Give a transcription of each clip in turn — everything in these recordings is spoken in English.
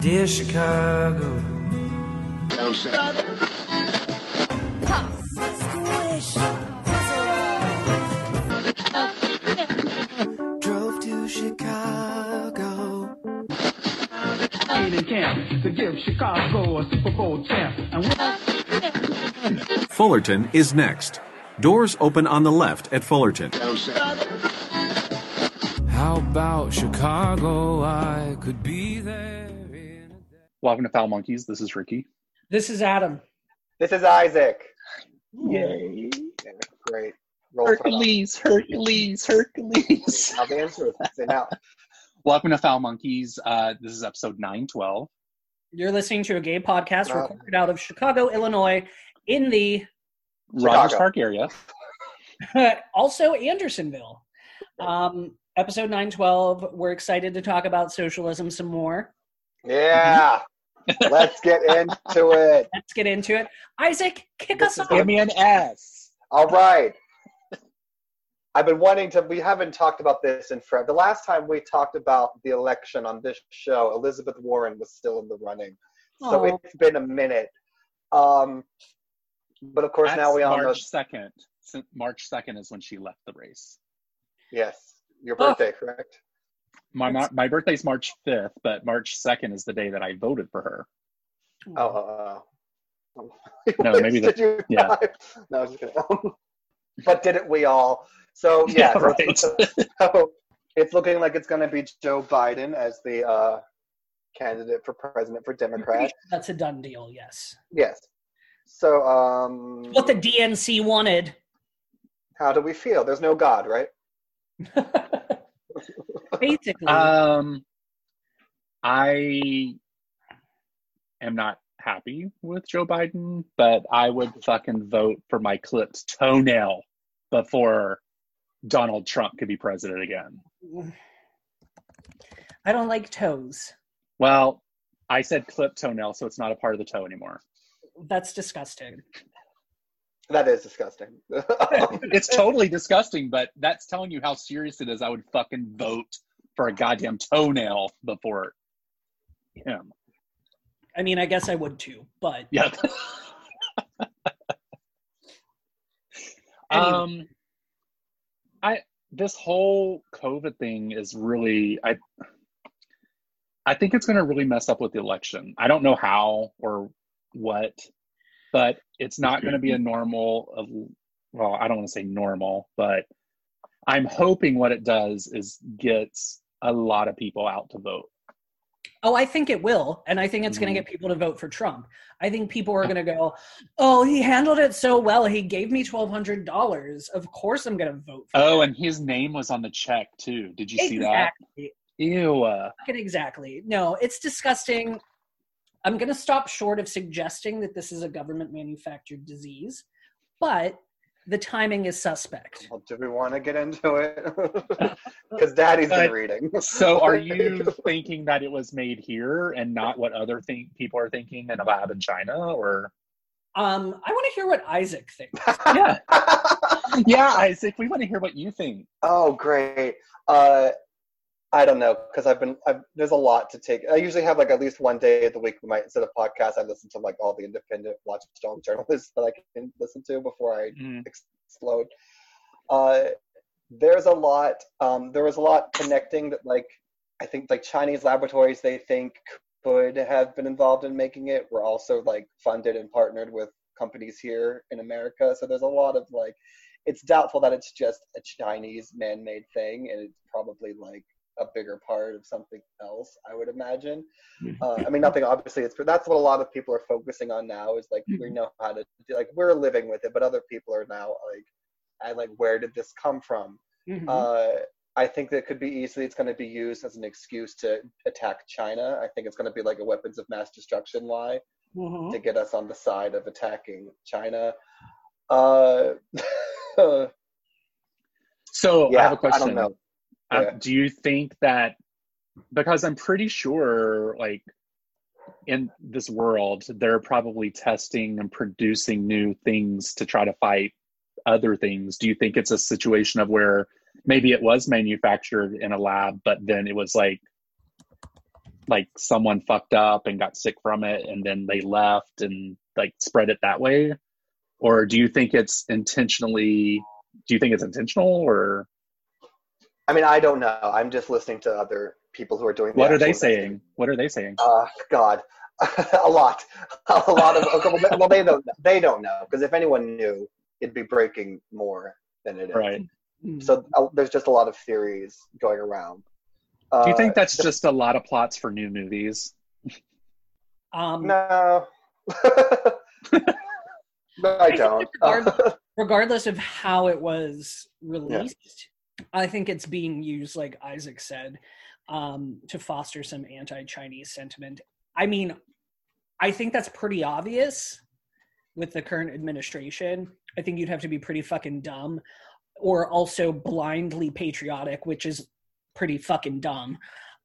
Dear Chicago. Drove to Chicago. in camp to give Chicago a Super Bowl champ. And Fullerton is next. Doors open on the left at Fullerton. How about Chicago? I could be there. in a Welcome to Foul Monkeys. This is Ricky. This is Adam. This is Isaac. Yay. Yeah, great. Roll for. Hercules, Hercules, Hercules. Now the answer is say now. Welcome to Foul Monkeys. Uh, this is episode 912. You're listening to a gay podcast Wow. recorded out of Chicago, Illinois, in the Rogers Chicago. Park area. also Andersonville. Um, episode 912. We're excited to talk about socialism some more. Yeah. Let's get into it. Let's get into it. Isaac, kick us off. Give me an S. All right. I've been wanting to. We haven't talked about this in forever. The last time we talked about the election on this show, Elizabeth Warren was still in the running. So it's been a minute. Um, but of course, That's now we all know. March 2nd. March 2nd is when she left the race. Yes, your Oh. birthday, correct? My, my, my birthday's March 5th, but March 2nd is the day that I voted for her. Oh, oh, oh. No, maybe the- Did you yeah. not? No, I was just kidding. but didn't we all? So yeah, so, right. so it's looking like it's going to be Joe Biden as the uh, candidate for president for Democrat. That's a done deal, yes. Yes. So um, What the DNC wanted. how do we feel? There's no God, right? Basically. Um, I am not happy with Joe Biden, but I would fucking vote for my clipped toenail before Donald Trump could be president again. I don't like toes. Well, I said clipped toenail, so it's not a part of the toe anymore. That's disgusting. That is disgusting. It's totally disgusting, but that's telling you how serious it is. I would fucking vote for a goddamn toenail before him. I mean, I guess I would too, but Yeah. Anyway. um, I this whole COVID thing is really I. I think it's going to really mess up with the election. I don't know how or what, but it's not going to be a mm-hmm. normal of well, I don't want to say normal, but I'm hoping what it does is gets a lot of people out to vote. Oh, I think it will. And I think it's going to mm-hmm. get people to vote for Trump. I think people are going to go, oh, he handled it so well. He gave me $1,200. Of course I'm going to vote for Oh, him. and his name was on the check too. Did you see that? Exactly. Ew. Exactly. No, it's disgusting. I'm going to stop short of suggesting that this is a government manufactured disease, but the timing is suspect. Well, do we want to get into it? Because Daddy's been reading. So, are you thinking that it was made here and not what other think people are thinking in a lab in China? Or Um, I want to hear what Isaac thinks. yeah, yeah, Isaac, we want to hear what you think. Oh, great. Uh, I don't know because I've been. I've, there's a lot to take. I usually have like at least one day of the week. When my instead of podcasts, I listen to like all the independent watchdog journalists that I can listen to before I Mm. explode. Uh, there's a lot. Um, there was a lot connecting that like I think like Chinese laboratories they think could have been involved in making it were also like funded and partnered with companies here in America. So there's a lot of like it's doubtful that it's just a Chinese man-made thing, and it's probably like a bigger part of something else. I would imagine. Uh, I mean, nothing obviously. It's that's what a lot of people are focusing on now. Is like we know how to do, like we're living with it, but other people are now like, I like where did this come from? Mhm. Uh, I think that could be easily. It's going to be used as an excuse to attack China. I think it's going to be like a weapons of mass destruction lie Mhm. to get us on the side of attacking China. Uh, So, I have a question. don't know. Uh, Yeah. do you think that because I'm pretty sure, like in this world, they're probably testing and producing new things to try to fight other things. Do you think it's a situation of where maybe it was manufactured in a lab, but then it was like like someone fucked up and got sick from it and then they left and like spread it that way or do you think it's intentionally do you think it's intentional or I mean, I don't know. I'm just listening to other people who are doing. the what are they actual saying what are they saying Uh, God, a lot, a lot of. okay, well, they don't. They don't know because if anyone knew, it'd be breaking more than it is. right Mm. So uh, there's just a lot of theories going around. Uh, do you think that's just a lot of plots for new movies Um, no? no, I think don't. regardless- regardless of how it was released, I think it's being used, like Isaac said, um, to foster some anti-Chinese sentiment. I mean, I think that's pretty obvious with the current administration. I think you'd have to be pretty fucking dumb, or also blindly patriotic, which is pretty fucking dumb,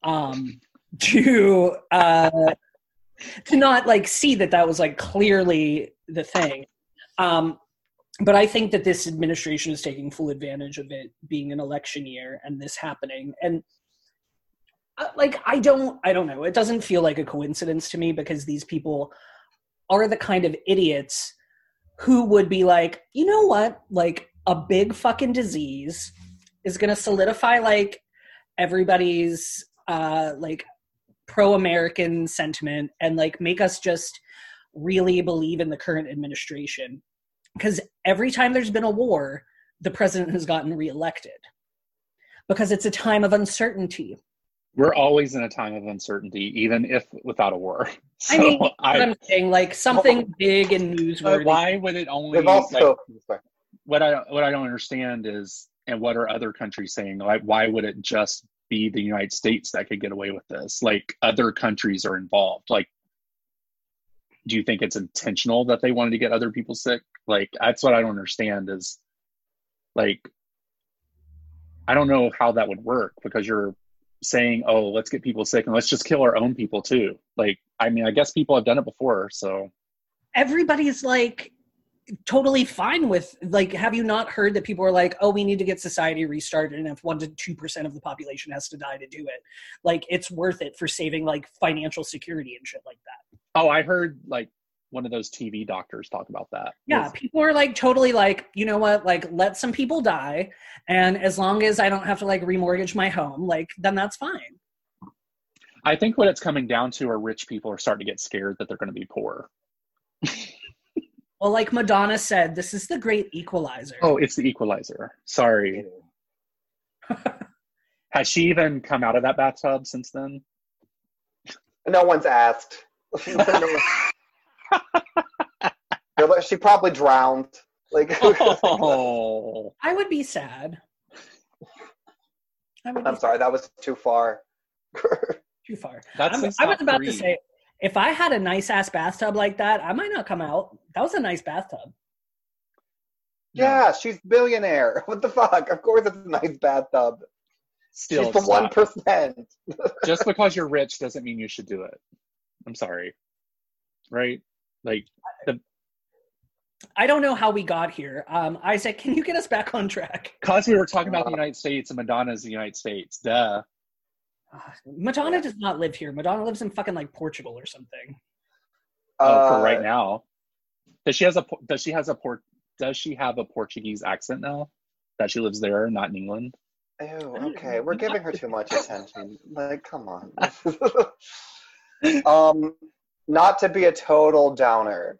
um, to uh, to not like see that that was like clearly the thing. Um, but I think that this administration is taking full advantage of it being an election year and this happening. And uh, like, I don't, I don't know. It doesn't feel like a coincidence to me because these people are the kind of idiots who would be like, you know what? Like, a big fucking disease is going to solidify like everybody's uh like pro-American sentiment and like make us just really believe in the current administration because every time there's been a war, the president has gotten reelected because it's a time of uncertainty. we're always in a time of uncertainty even if without a war so I mean, what I, I'm saying, like something big and but newsworthy. why would it only They've also. like, what I what I don't understand is, and what are other countries saying? Like, why would it just be the United States that could get away with this? Like, other countries are involved. Like, do you think it's intentional that they wanted to get other people sick? Like, that's what I don't understand. Is like, I don't know how that would work because you're saying, oh, let's get people sick and let's just kill our own people too. Like, I mean, I guess people have done it before, so Everybody's like totally fine with like have you not heard that people are like oh we need to get society restarted and if 1 to 2% of the population has to die to do it like it's worth it for saving like financial security and shit like that Oh, I heard like one of those TV doctors talk about that. yeah Was- people are like totally like you know what like let some people die and as long as i don't have to like remortgage my home like then that's fine I think what it's coming down to are rich people are starting to get scared that they're going to be poor. well like madonna said this is the great equalizer Oh, it's the equalizer. Sorry. Has she even come out of that bathtub since then? No one's asked. No one- she probably drowned. Like, Oh, i would be sad I would I'm sorry, that was too far. too far that's I'm- his I was about three. to say, if I had a nice ass bathtub like that, I might not come out. That was a nice bathtub. yeah, she's billionaire. What the fuck? Of course, it's a nice bathtub. Still, she's the one just because you're rich doesn't mean you should do it. I'm sorry. Right? Like, the I don't know how we got here. Um, Isaac, can you get us back on track? because we were talking about the United States and Madonna's the United States. Duh. Ah, Madonna does not live here. Madonna lives in fucking like Portugal or something. Oh, for Uh, right now. Does she has a does she has a port does she have a Portuguese accent now? That she lives there, not in England. Oh, okay, we're giving her too much attention. Like, come on. um, not to be a total downer,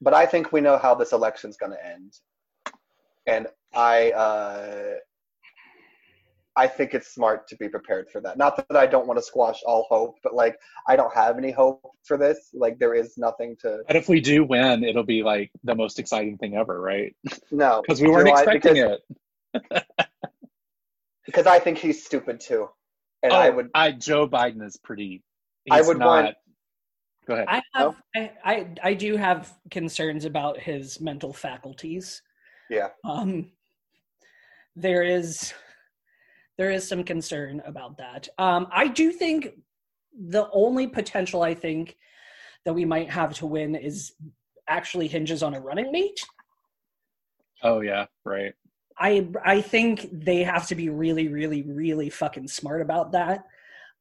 but I think we know how this election's going to end, and I, uh, I think it's smart to be prepared for that. Not that I don't want to squash all hope, but like, I don't have any hope for this. Like, there is nothing to. But if we do win, it'll be like the most exciting thing ever, right? No, Because we weren't I- expecting because, it. because I think he's stupid too, and oh, I would. I Joe Biden is pretty. I would not, want- Go ahead. I have, I, I, I do have concerns about his mental faculties. Yeah. Um, there is, there is some concern about that. Um, I do think the only potential I think that we might have to win is actually hinges on a running mate. oh yeah, right. I I think they have to be really, really, really fucking smart about that.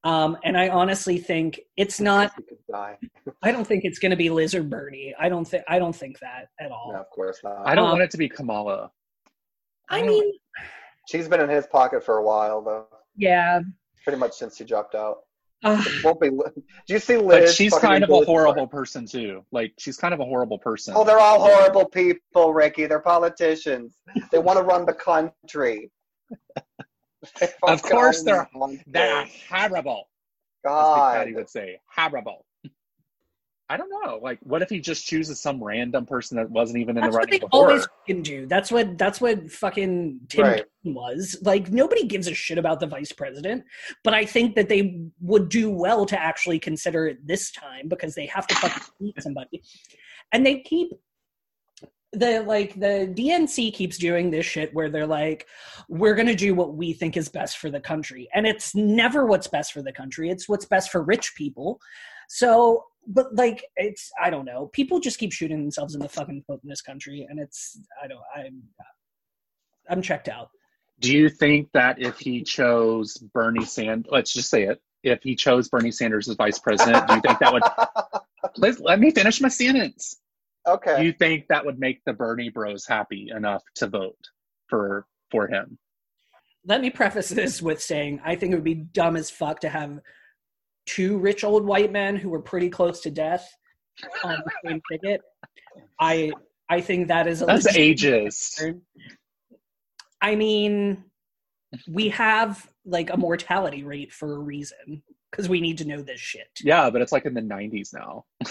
Um, and I honestly think it's not. He could die. I don't think it's going to be Liz or Bernie. I don't think. I don't think that at all. No, of course not. I don't Um, want it to be Kamala. I mean, She's been in his pocket for a while, though. yeah. Pretty much since she dropped out. Uh, won't be. Do you see Liz? But she's kind of a Liz- horrible person too. Like she's kind of a horrible person. Oh, they're all horrible people, Ricky. They're politicians. They want to run the country. They Of fucking course they're- They're horrible. As Big God. Patty would say, horrible. I don't know. Like, what if he just chooses some random person that wasn't even in that's the what running they before? always fucking do. That's what. That's what fucking Tim Right. Was. Like nobody gives a shit about the vice president, but I think that they would do well to actually consider it this time because they have to fucking beat somebody, and they keep the like the DNC keeps doing this shit where they're like, we're gonna do what we think is best for the country, and it's never what's best for the country. It's what's best for rich people. So, but like, it's I don't know. People just keep shooting themselves in the fucking foot in this country, and it's I don't I'm I'm checked out. Do you think that if he chose Bernie Sanders, let's just say it, if he chose Bernie Sanders as vice president, do you think that would? please let me finish my sentence. Do okay. you think that would make the Bernie Bros happy enough to vote for for him? Let me preface this with saying I think it would be dumb as fuck to have two rich old white men who were pretty close to death on the same ticket. I I think that is a That's legitimate ageist. concern. I mean, we have like a mortality rate for a reason because we need to know this shit. Yeah, but it's like in the 90s now.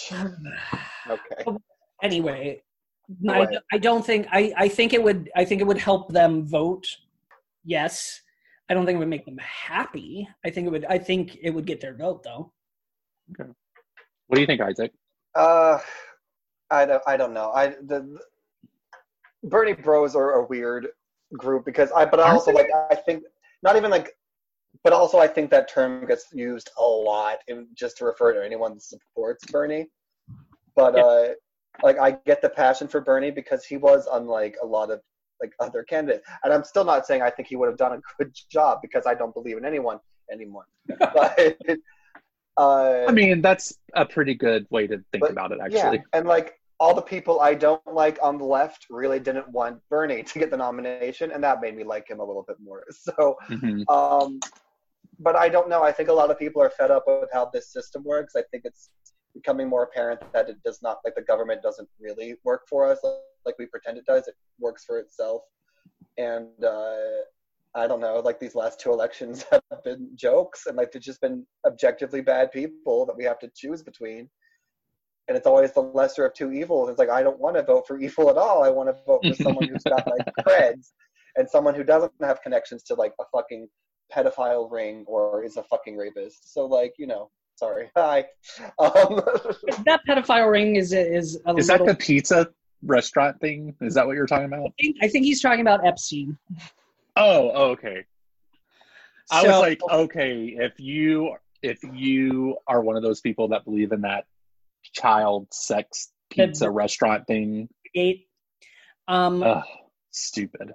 Okay. anyway I, I don't think I, I think it would i think it would help them vote yes i don't think it would make them happy i think it would i think it would get their vote though Okay. What do you think, Isaac? Uh, I don't. I don't know. I the, the Bernie Bros are a weird group because I. But I also like. I think not even like. But also, I think that term gets used a lot in, just to refer to anyone that supports Bernie. But Yeah. uh, like, I get the passion for Bernie because he was unlike a lot of like other candidates, and I'm still not saying I think he would have done a good job because I don't believe in anyone anymore. But uh, I mean, that's a pretty good way to think But, about it, actually. Yeah, actually. and like all the people I don't like on the left really didn't want Bernie to get the nomination, and that made me like him a little bit more. So, Mhm. um, but I don't know. I think a lot of people are fed up with how this system works. I think it's becoming more apparent that it does not like the government doesn't really work for us like we pretend it does. It works for itself, and uh, I don't know. Like these last two elections have been jokes, and like there's just been objectively bad people that we have to choose between and it's always the lesser of two evils. It's like I don't want to vote for evil at all. I want to vote for someone who's got like creds and someone who doesn't have connections to like a fucking pedophile ring or is a fucking rapist. So like you know, sorry, hi. Um, that pedophile ring is is a Is that the pizza restaurant thing? Is that what you're talking about? I think, I think he's talking about epstein Oh, oh, okay. I So- was like, okay, if you if you are one of those people that believe in that child sex pizza restaurant thing, eight um ugh, stupid.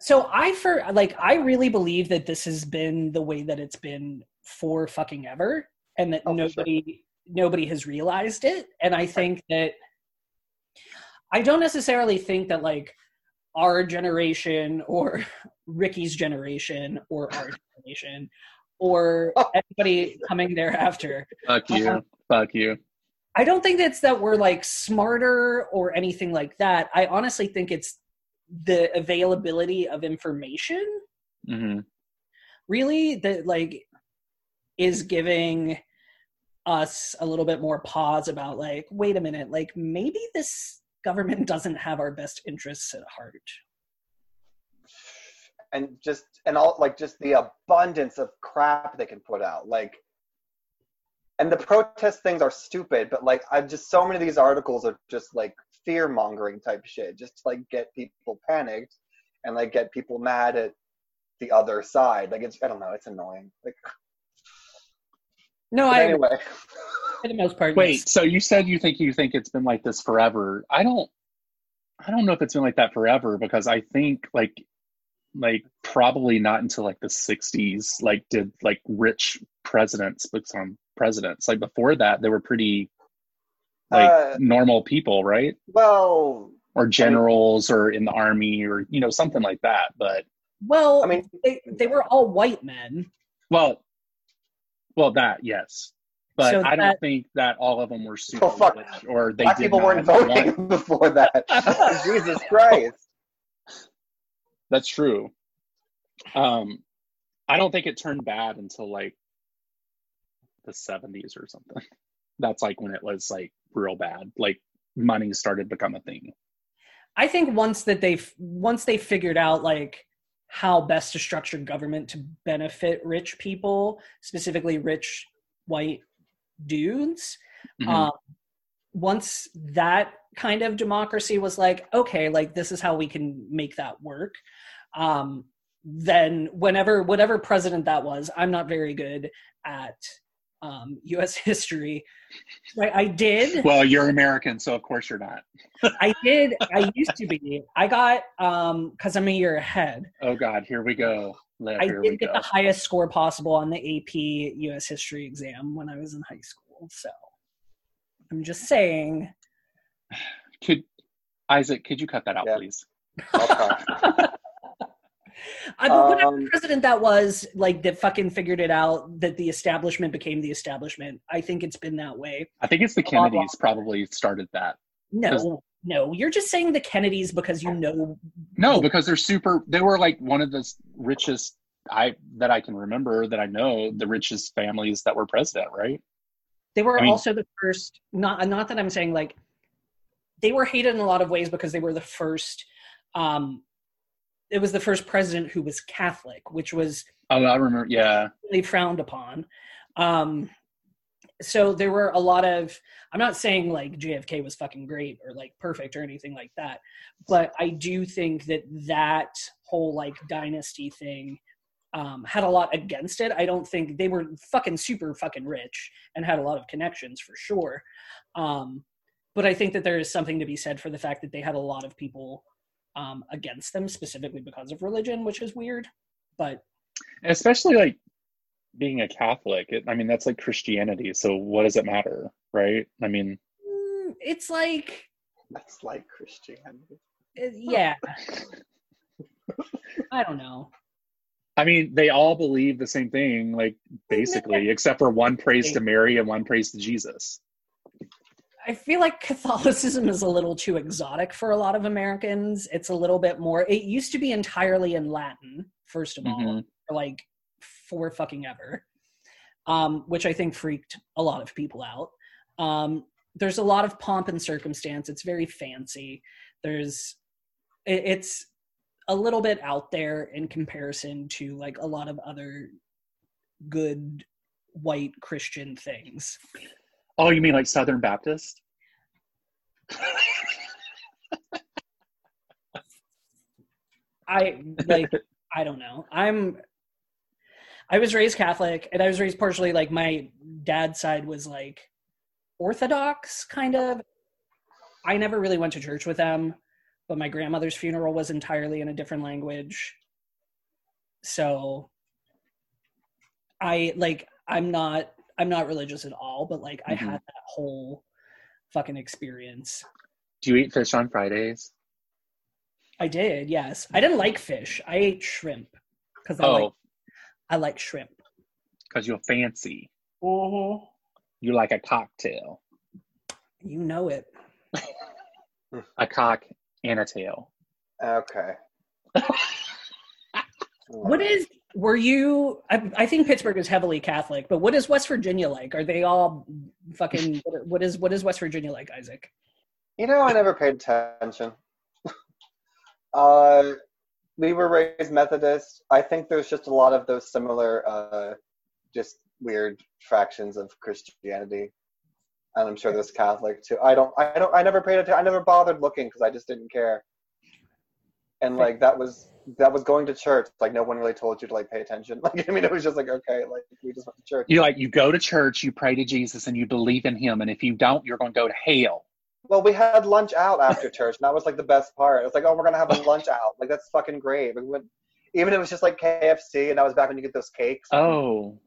so i for like i really believe that this has been the way that it's been for fucking ever and that Oh, for sure. nobody nobody has realized it and i think that i don't necessarily think that like our generation or ricky's generation or our generation or anybody coming thereafter Fuck you. Uh-huh. Fuck you. I don't think it's that we're like smarter or anything like that. I honestly think it's the availability of information hmm really that like is giving us a little bit more pause about like wait a minute like maybe this government doesn't have our best interests at heart. And just and all like just the abundance of crap they can put out. Like and the protest things are stupid but like i've just so many of these articles are just like fear mongering type shit just to like get people panicked and like get people mad at the other side like it's i don't know it's annoying like no but i anyway for the most part Wait, yes. so you said you think you think it's been like this forever. I don't I don't know if it's been like that forever because I think like like probably not until like the 60s like did like rich presidents become presidents like before that they were pretty like Uh, normal people right Well, or generals or in the army or you know something like that but Well, I mean, they, they were all white men. well well that yes but So i don't think that all of them were super Oh, fuck. rich or they black did people weren't want- voting before that. Jesus Christ. That's true. Um, I don't think it turned bad until like the 70s or something. That's like when it was like real bad. Like money started to become a thing. I think once that they once they figured out like how best to structure government to benefit rich people, specifically rich white dudes, Mhm. um, once that kind of democracy was like, okay, like this is how we can make that work. Um, then whenever whatever president that was, I'm not very good at um, U.S. history. I, I did. well, you're American, so of course you're not. I did. I used to be. I got um because I'm a year ahead. Oh God, here we go. Let, I we did get go. the highest score possible on the AP U.S. history exam when I was in high school. So I'm just saying. Could Isaac, could you cut that out, Yeah. please? Okay. I, but whatever Um, president that was, like that fucking figured it out that the establishment became the establishment. I think it's been that way. I think it's the Blah, blah, Kennedys probably started that. No, no, you're just saying the Kennedys because you know. No, because they're super. They were like one of the richest I that I can remember that I know the richest families that were president, right? They were I mean- also the first. Not not that I'm saying like they were hated in a lot of ways because they were the first. Um, it was the first president who was Catholic, which was Oh, I remember. Yeah, really frowned upon. Um, so there were a lot of. I'm not saying like JFK was fucking great or like perfect or anything like that, but I do think that that whole like dynasty thing um, had a lot against it. I don't think they were fucking super fucking rich and had a lot of connections for sure. Um, but I think that there is something to be said for the fact that they had a lot of people um, against them specifically because of religion, which is weird. But especially like being a Catholic. It, I mean, that's like Christianity. So what does it matter, right? I mean, mm, it's like That's like Christianity. Uh, yeah i don't know I mean, they all believe the same thing, like basically, except for one prays to Mary and one prays to Jesus. I feel like catholicism is a little too exotic for a lot of americans. It's a little bit more it used to be entirely in latin first of all Mhm. for like for fucking ever um, which i think freaked a lot of people out. Um, there's a lot of pomp and circumstance. It's very fancy. There's it, it's a little bit out there in comparison to like a lot of other good white christian things Oh, you mean like Southern Baptist? I like I don't know. I'm I was raised Catholic and I was raised partially like my dad's side was like Orthodox kind of. I never really went to church with them, but my grandmother's funeral was entirely in a different language. So I like I'm not I'm not religious at all, but like I Mhm. had that whole fucking experience. Do you eat fish on Fridays? I did, yes. I didn't like fish. I ate shrimp because I like Oh, I like shrimp. because you're fancy. Mm-hmm. You like a cocktail, You know it. a cock and a tail. Okay. What is? Were you? I, I think Pittsburgh is heavily Catholic, but what is West Virginia like? Are they all fucking? What, is what is West Virginia like, Isaac? You know, I never paid attention. uh, we were raised Methodist. I think there's just a lot of those similar, uh, just weird fractions of Christianity, and I'm sure there's Catholic too. I don't, I don't, I never paid attention. I never bothered looking because I just didn't care. And like that was that was going to church. Like no one really told you to like pay attention. Like I mean, it was just like okay, like we just went to church. You like you go to church, you pray to Jesus, and you believe in Him. And if you don't, you're going to go to hell. Well, we had lunch out after church, and that was like the best part. It was like, oh, we're gonna have a lunch out. Like that's fucking great. We went, Even if it was just like KFC, and that was back when you get those cakes. Oh,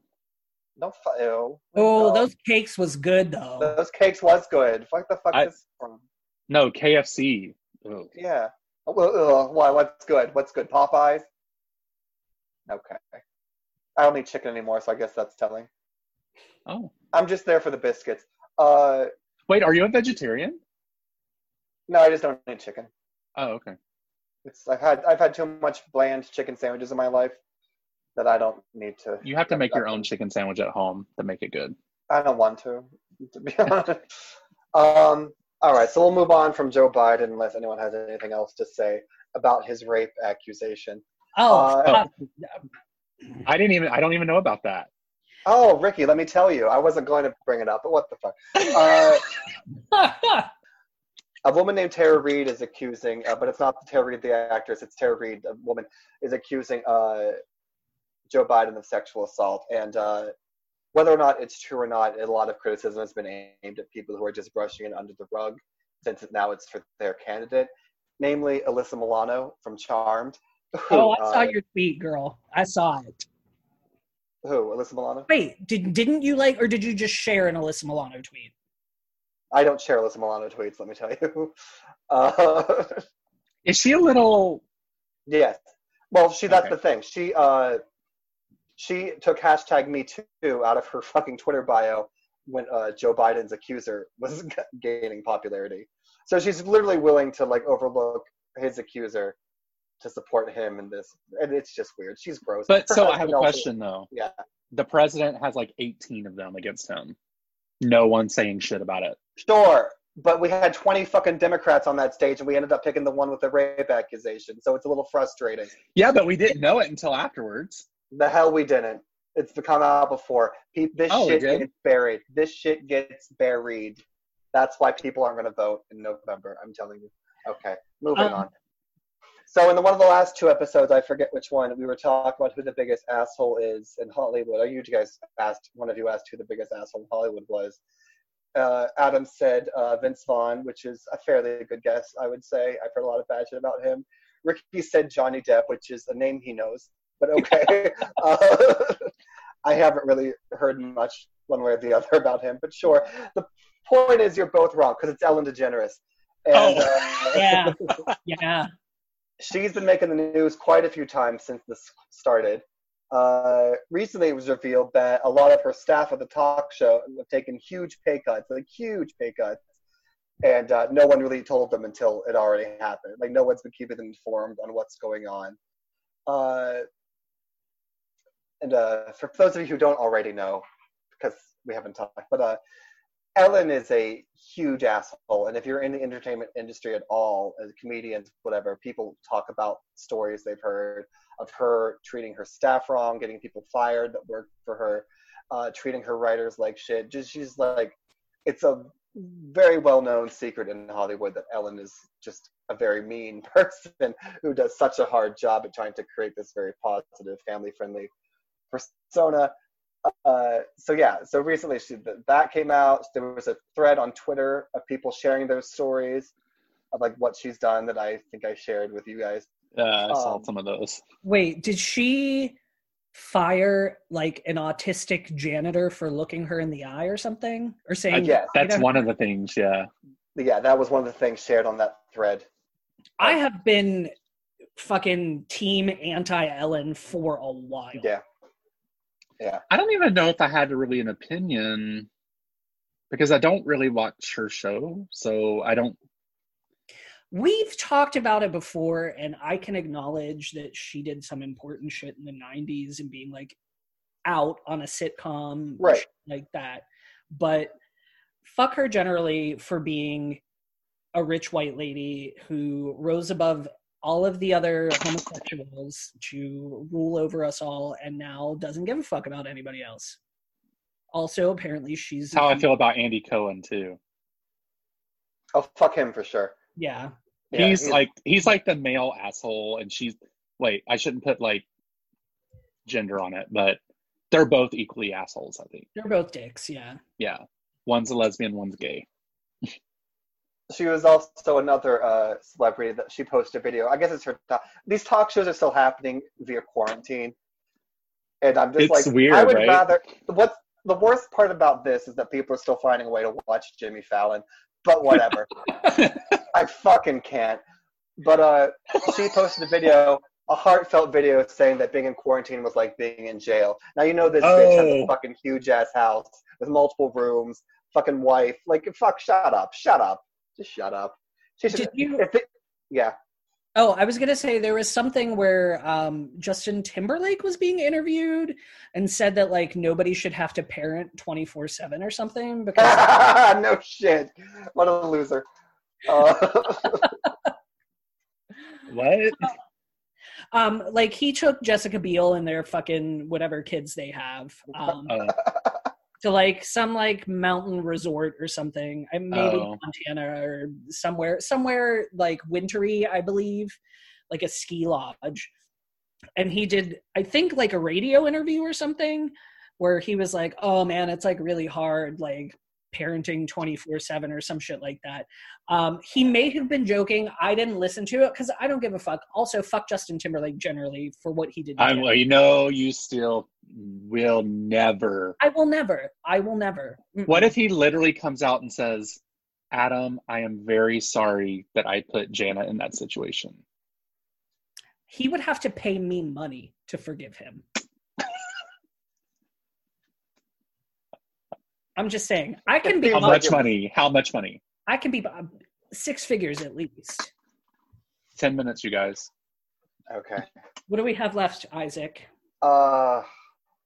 No, fu- ew. Oh, No. Oh, those cakes was good though. those cakes was good. Fuck the fuck I- this from? no, KFC. Ugh. Yeah. Oh, Well, ugh, why? What's good? What's good? Popeyes. Okay. I don't eat chicken anymore, so I guess that's telling. Oh, I'm just there for the biscuits. Uh, wait, are you a vegetarian? no, I just don't eat chicken. Oh, okay. It's I've had I've had too much bland chicken sandwiches in my life that I don't need to. You have to make your own chicken sandwich at home to make it good. I don't want to, to be honest. um, all right, so we'll move on from Joe Biden unless anyone has anything else to say about his rape accusation. Oh, Uh. I didn't even. I don't even know about that. Oh, Ricky, let me tell you, I wasn't going to bring it up, but what the fuck? Uh, a woman named Tara Reade is accusing, uh, but it's not Tara Reid the actress, it's Tara Reade, a woman, is accusing uh, Joe Biden of sexual assault. And uh, whether or not it's true or not, a lot of criticism has been aimed at people who are just brushing it under the rug, since now it's for their candidate, namely Alyssa Milano from Charmed. Who, oh, I saw uh, your tweet, girl. I saw it. Who, Alyssa Milano? Wait, did didn't you like, or did you just share an Alyssa Milano tweet? I don't share Alyssa Milano tweets, let me tell you. Uh, Is she a little? Yes. Well, she that's Okay. the thing. She uh she took hashtag me too out of her fucking Twitter bio when uh Joe Biden's accuser was g- gaining popularity. So she's literally willing to like overlook his accuser to support him in this. And it's just weird. She's gross. But Her so I have a also- question though. Yeah. The president has like 18 of them against him. No one saying shit about it. Sure. But we had 20 fucking Democrats on that stage and we ended up picking the one with the rape accusation. So it's a little frustrating. Yeah, but we didn't know it until afterwards. The hell we didn't. It's come out before. Pe- This Oh, shit gets buried. This shit gets buried. That's why people aren't going to vote in November. I'm telling you. Okay, moving Um, on. So in the, one of the last two episodes, I forget which one, we were talking about who the biggest asshole is in Hollywood. Or you guys asked, one of you asked who the biggest asshole in Hollywood was. Uh, Adam said uh, Vince Vaughn, which is a fairly good guess, I would say. I've heard a lot of bad shit about him. Ricky said Johnny Depp, which is a name he knows, but okay. uh, I haven't really heard much one way or the other about him, but sure. The point is, you're both wrong because it's Ellen DeGeneres. And, Oh. uh, Yeah, yeah. she's been making the news quite a few times since this started. Uh, recently, it was revealed that a lot of her staff at the talk show have taken huge pay cuts, like huge pay cuts, and uh, no one really told them until it already happened. Like no one's been keeping them informed on what's going on. Uh, and uh, for those of you who don't already know, because we haven't talked, but uh, Ellen is a huge asshole, and if you're in the entertainment industry at all, as comedians, whatever, people talk about stories they've heard of her treating her staff wrong, getting people fired that work for her, uh, treating her writers like shit. Just she's like, it's a very well-known secret in Hollywood that Ellen is just a very mean person who does such a hard job at trying to create this very positive, family-friendly persona uh, so yeah, so recently she, that came out. There was a thread on Twitter of people sharing those stories of like what she's done that I think I shared with you guys. Uh, I saw Um, some of those. Wait, did she fire like an autistic janitor for looking her in the eye or something, or saying? Yeah, That's one of the things. Yeah. Yeah, that was one of the things shared on that thread. I have been fucking team anti Ellen for a while. Yeah, I don't even know if I had really an opinion because I don't really watch her show, so I don't. We've talked about it before, and I can acknowledge that she did some important shit in the 90s and being like out on a sitcom, Right. like that. But fuck her generally for being a rich white lady who rose above all of the other homosexuals to rule over us all and now doesn't give a fuck about anybody else. Also, apparently, she's how I feel about Andy Cohen too. oh fuck him for sure. Yeah, Yeah, he's like he's like the male asshole, and she's wait. I shouldn't put like gender on it, but they're both equally assholes. I think. they're both dicks. Yeah. Yeah, one's a lesbian, one's gay. She was also another uh, celebrity that she posted a video. I guess it's her. Talk. These talk shows are still happening via quarantine, and I'm just It's like, weird, I would right? rather. What's the worst part about this is that people are still finding a way to watch Jimmy Fallon, but whatever. I fucking can't. But uh, she posted a video, a heartfelt video, saying that being in quarantine was like being in jail. Now you know this bitch has a Oh. fucking huge ass house with multiple rooms, fucking wife. Like, fuck, shut up, shut up, just shut up. She should. Did you? If it, yeah, Oh, I was gonna say there was something where um, Justin Timberlake was being interviewed and said that like nobody should have to parent twenty four seven or something because no shit. What a loser. Uh, what? um, like he took Jessica Biel and their fucking whatever kids they have um, to like some like mountain resort or something, uh, maybe Oh. Montana or somewhere somewhere like wintry, I believe, like a ski lodge. And he did, I think, like a radio interview or something, where he was like, "Oh man, it's like really hard, like parenting twenty four seven or some shit like that." Um, he may have been joking. I didn't listen to it because I don't give a fuck. Also, fuck Justin Timberlake generally for what he did. I'm. You know, you still will never. I will never. I will never. Mm-mm. What if he literally comes out and says, "Adam, I am very sorry that I put Jana in that situation." he would have to pay me money to forgive him. I'm just saying, I can be How feels much money? How much money? I can be uh, six figures at least. Ten minutes, you guys. okay. What do we have left, Isaac? Uh,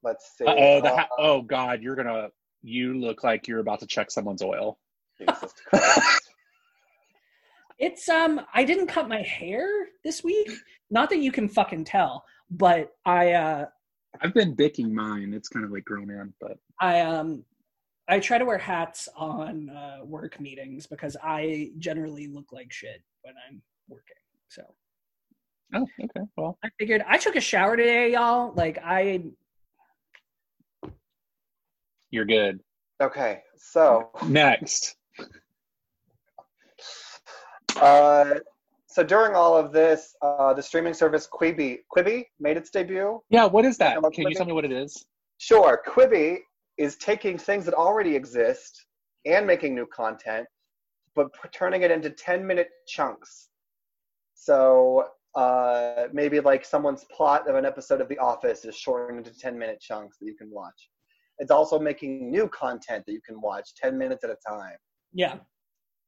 let's see. Uh oh. The ha- oh God, you're gonna. You look like you're about to check someone's oil. It's um I didn't cut my hair this week. Not that you can fucking tell, but I uh I've been bicking mine. It's kind of like grown in, but I um I try to wear hats on uh, work meetings because I generally look like shit when I'm working. So oh, okay. Well, I figured I took a shower today, y'all. Like I you're good. Okay, so Next. uh, so during all of this, uh, the streaming service Quibi Quibi made its debut. Yeah. What is that? Come up Can you tell me what it is? Sure, Quibi is taking things that already exist and making new content, but p- turning it into 10 minute chunks. So uh, maybe like someone's plot of an episode of The Office is shortened into 10 minute chunks that you can watch. It's also making new content that you can watch 10 minutes at a time. yeah.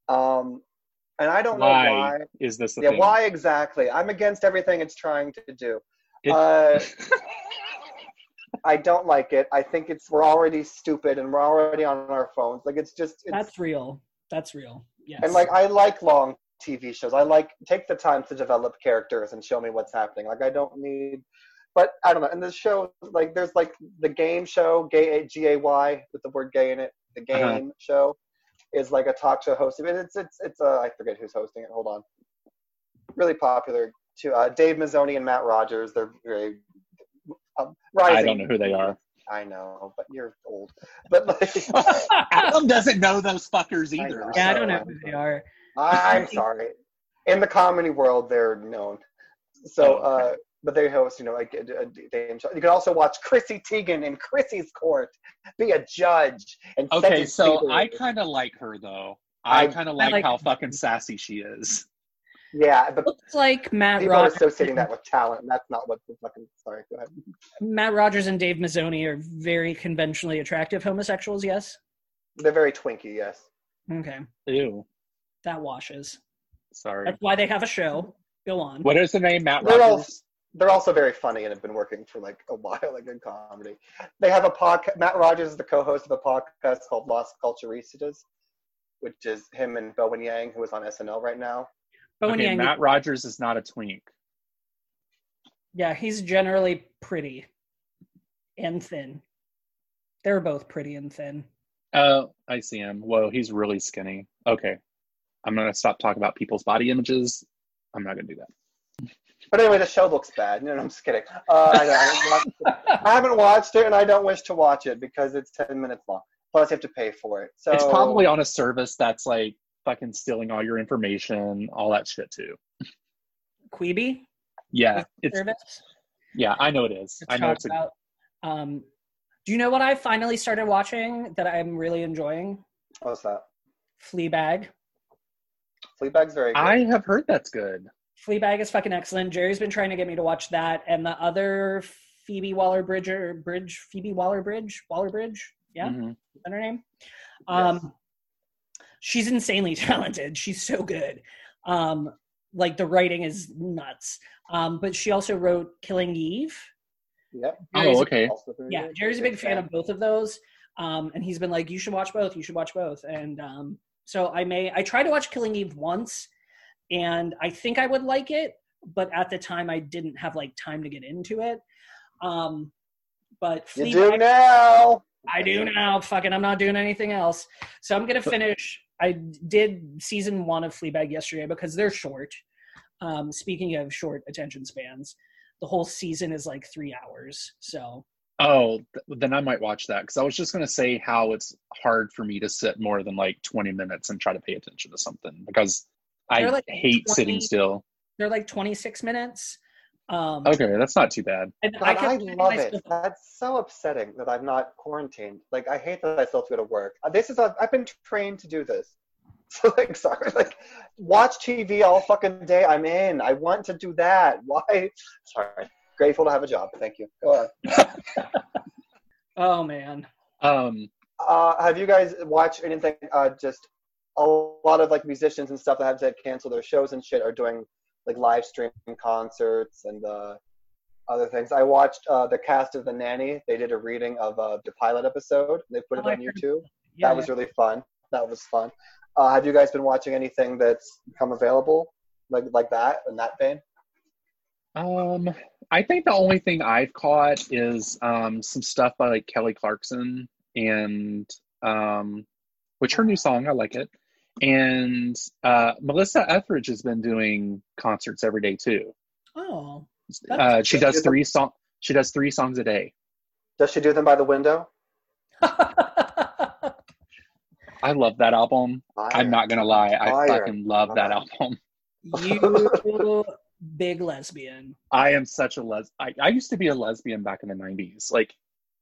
Um, and I don't know Why why. is this the Yeah, thing? why exactly? I'm against everything it's trying to do. It- Uh, I don't like it. I think it's we're already stupid and we're already on our phones. Like it's just it's, That's real. That's real. Yes. and like I like long TV shows. I like take the time to develop characters and show me what's happening. Like I don't need but I don't know. And the show like there's like the game show, gay G A Y with the word gay in it. The game Uh-huh. show is like a talk show hosted. It's it's it's uh I forget who's hosting it. Hold on. Really popular too. Uh, Dave Mizzoni and Matt Rogers. They're very um, rising. I don't know who they are. I know, but you're old. But like, Adam doesn't know those fuckers I either. know. yeah, I don't know who they are. I'm sorry. In the comedy world, they're known. So, Oh, uh, but they host, you know, like a, a game show. You can also watch Chrissy Teigen in Chrissy's Court, be a judge, and Okay, so. I kind of like her though. I, I- kind of like, like- how fucking sassy she is. Yeah, but Looks like Matt people are Rogers. associating that with talent, and that's not what the fucking. Sorry, go ahead. Matt Rogers and Dave Mizzoni are very conventionally attractive homosexuals. Yes. They're very twinky, yes. Okay, Ew. that washes. Sorry. That's why they have a show. Go on. What is the name? Matt They're all- Rogers. They're also very funny and have been working for like a while, like in comedy. They have a podcast. Matt Rogers is the co-host of a podcast called Las Culturistas, which is him and Bowen Yang, who is on SNL right now. Bowen okay, Yang- Matt Rogers is not a twink. Yeah, he's generally pretty and thin. They're both pretty and thin. Oh, I see him. Whoa, he's really skinny. Okay. I'm gonna stop talking about people's body images. I'm not gonna do that. But anyway, the show looks bad. No, no I'm just kidding. Uh, I, I haven't watched- I haven't watched it, and I don't wish to watch it because it's ten minutes long. Plus, you have to pay for it. So It's probably on a service that's like fucking stealing all your information, all that shit too. Quibi Yeah, it's service. yeah, I know it is. to I know it's a, about. Um, do you know what I finally started watching that I'm really enjoying? What's that? Fleabag. Fleabag's very good. I have heard that's good. Fleabag is fucking excellent. Jerry's been trying to get me to watch that, and the other Phoebe Waller Bridge or Bridge Phoebe Waller Bridge Waller Bridge. Yeah, Mhm. is that her name? Um, she's insanely talented. She's so good. Um, like the writing is nuts. Um, but she also wrote Killing Eve. Yep. Jerry's Oh, okay. Also very yeah. Jerry's a big fan of both of those. Um, and he's been like, you should watch both. You should watch both. And um, so I may, I tried to watch Killing Eve once, and I think I would like it, but at the time I didn't have like time to get into it. Um, but You do now. I do now. Fucking, I'm not doing anything else. So I'm gonna finish. I did season one of Fleabag yesterday because they're short. Um, speaking of short attention spans, the whole season is like three hours. So Oh, th- then I might watch that because I was just going to say how it's hard for me to sit more than like 20 minutes and try to pay attention to something because I They're like hate 20 sitting still. they're like 26 minutes. Um, Okay, that's not too bad. and God, I, kept finding love myself- it. That's so upsetting that I'm not quarantined. Like, I hate that I still have to go to work. Uh, This is a, I've been trained to do this. So, like, sorry, like, watch TV all fucking day. I'm in. I want to do that. Why? Sorry. Grateful to have a job. Thank you. Go on. Oh man, Um, Uh, have you guys watched anything? Uh, just a lot of like musicians and stuff that have to cancel their shows and shit are doing like live stream concerts and uh, other things. I watched uh, the cast of The Nanny. They did a reading of uh, the pilot episode. They put it Oh, on YouTube. yeah, that was really fun. That was fun. Uh, have you guys been watching anything that's become available like like that in that vein? um, I think the only thing I've caught is um, some stuff by like Kelly Clarkson and um, which her new song I like it, and uh, Melissa Etheridge has been doing concerts every day too. oh, Uh, she does three song. She does three songs a day. Does she do them by the window? I love that album. I'm not gonna lie, I Fire. fucking love that album. you big lesbian. I am such a les. I, I used to be a lesbian back in the '90s. Like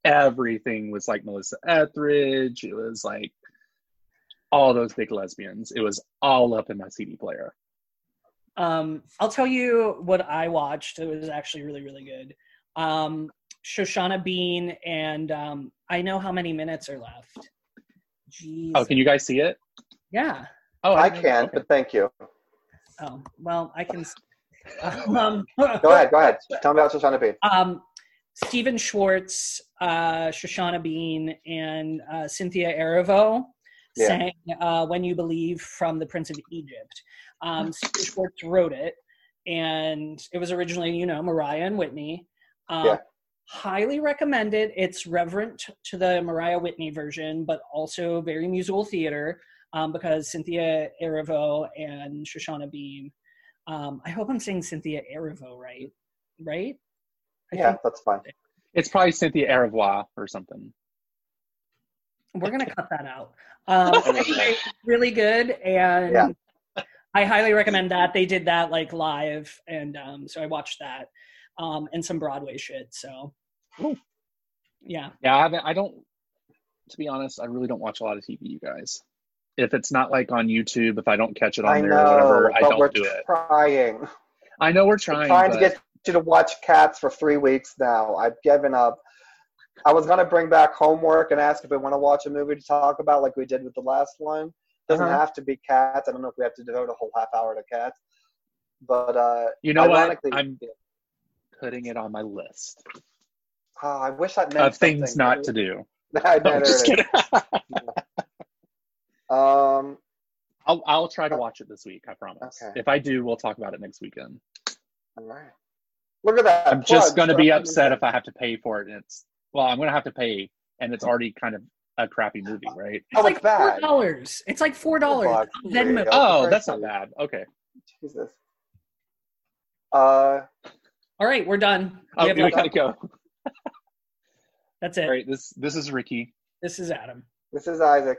everything was like Melissa Etheridge. It was like all those big lesbians. It was all up in my CD player. Um, I'll tell you what I watched. It was actually really, really good. Um, Shoshana Bean and um, I know how many minutes are left. Jeez. Oh, can you guys see it? Yeah. Oh, I didn't- can, okay. but thank you. Oh well, I can. um, Go ahead. Go ahead. Tell me about Shoshana Bean. Um, Stephen Schwartz, uh, Shoshana Bean, and uh, Cynthia Erivo Yeah. sang uh, "When You Believe" from The Prince of Egypt. Um, Stephen Schwartz wrote it, and it was originally, you know, Mariah and Whitney. Um, Yeah. Highly recommended. It's reverent to the Mariah Whitney version, but also very musical theater um, because Cynthia Erivo and Shoshana Bean. Um, I hope I'm saying Cynthia Erivo right. Right? I Yeah, think that's fine. It's probably Cynthia Erivois or something. We're gonna cut that out. Um, really good, and Yeah. I highly recommend that. They did that like live, and um, so I watched that um, and some Broadway shit. So, Cool. yeah, Yeah, I haven't. I don't. To be honest, I really don't watch a lot of TV. You guys, if it's not like on YouTube, if I don't catch it on I there know, or whatever, I but we're don't do it. trying. I know we're trying. We're trying. trying to get you to watch Cats for three weeks now. I've given up. I was gonna bring back homework and ask if we want to watch a movie to talk about, like we did with the last one. Doesn't Uh-huh. have to be Cats. I don't know if we have to devote a whole half hour to Cats. But uh, You know what? I'm putting it on my list oh, I wish that meant of things not to do. I No, just kidding. Um, I'll I'll try to watch it this week. I promise. Okay. If I do, we'll talk about it next weekend. all right. Look at that. I'm just going to be upset if I have to pay for it, and it's well, I'm going to have to pay, and it's already kind of a crappy movie, right? it's Oh, like it's four dollars. It's like four dollars. Fuck, Venmo. Oh, that's not bad. Okay. Jesus. Uh, All right, we're done. Oh, We have we gotta go. That's it. All right. This this is Ricky. This is Adam. this is Isaac.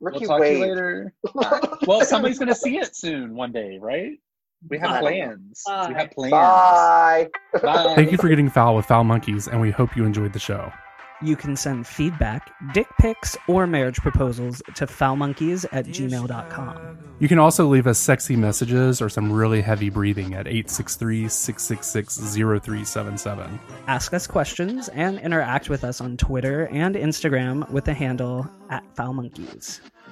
Ricky we'll talk to you Wade. later. well, somebody's gonna see it soon, one day, right? We have Bye. plans. We Bye. have plans. Bye. Bye. Thank you for getting foul with Foul Monkeys, and we hope you enjoyed the show. You can send feedback, dick pics, or marriage proposals to foulmonkeys at gmail.com. You can also leave us sexy messages or some really heavy breathing at 863 666 0377. Ask us questions and interact with us on Twitter and Instagram with the handle at foulmonkeys.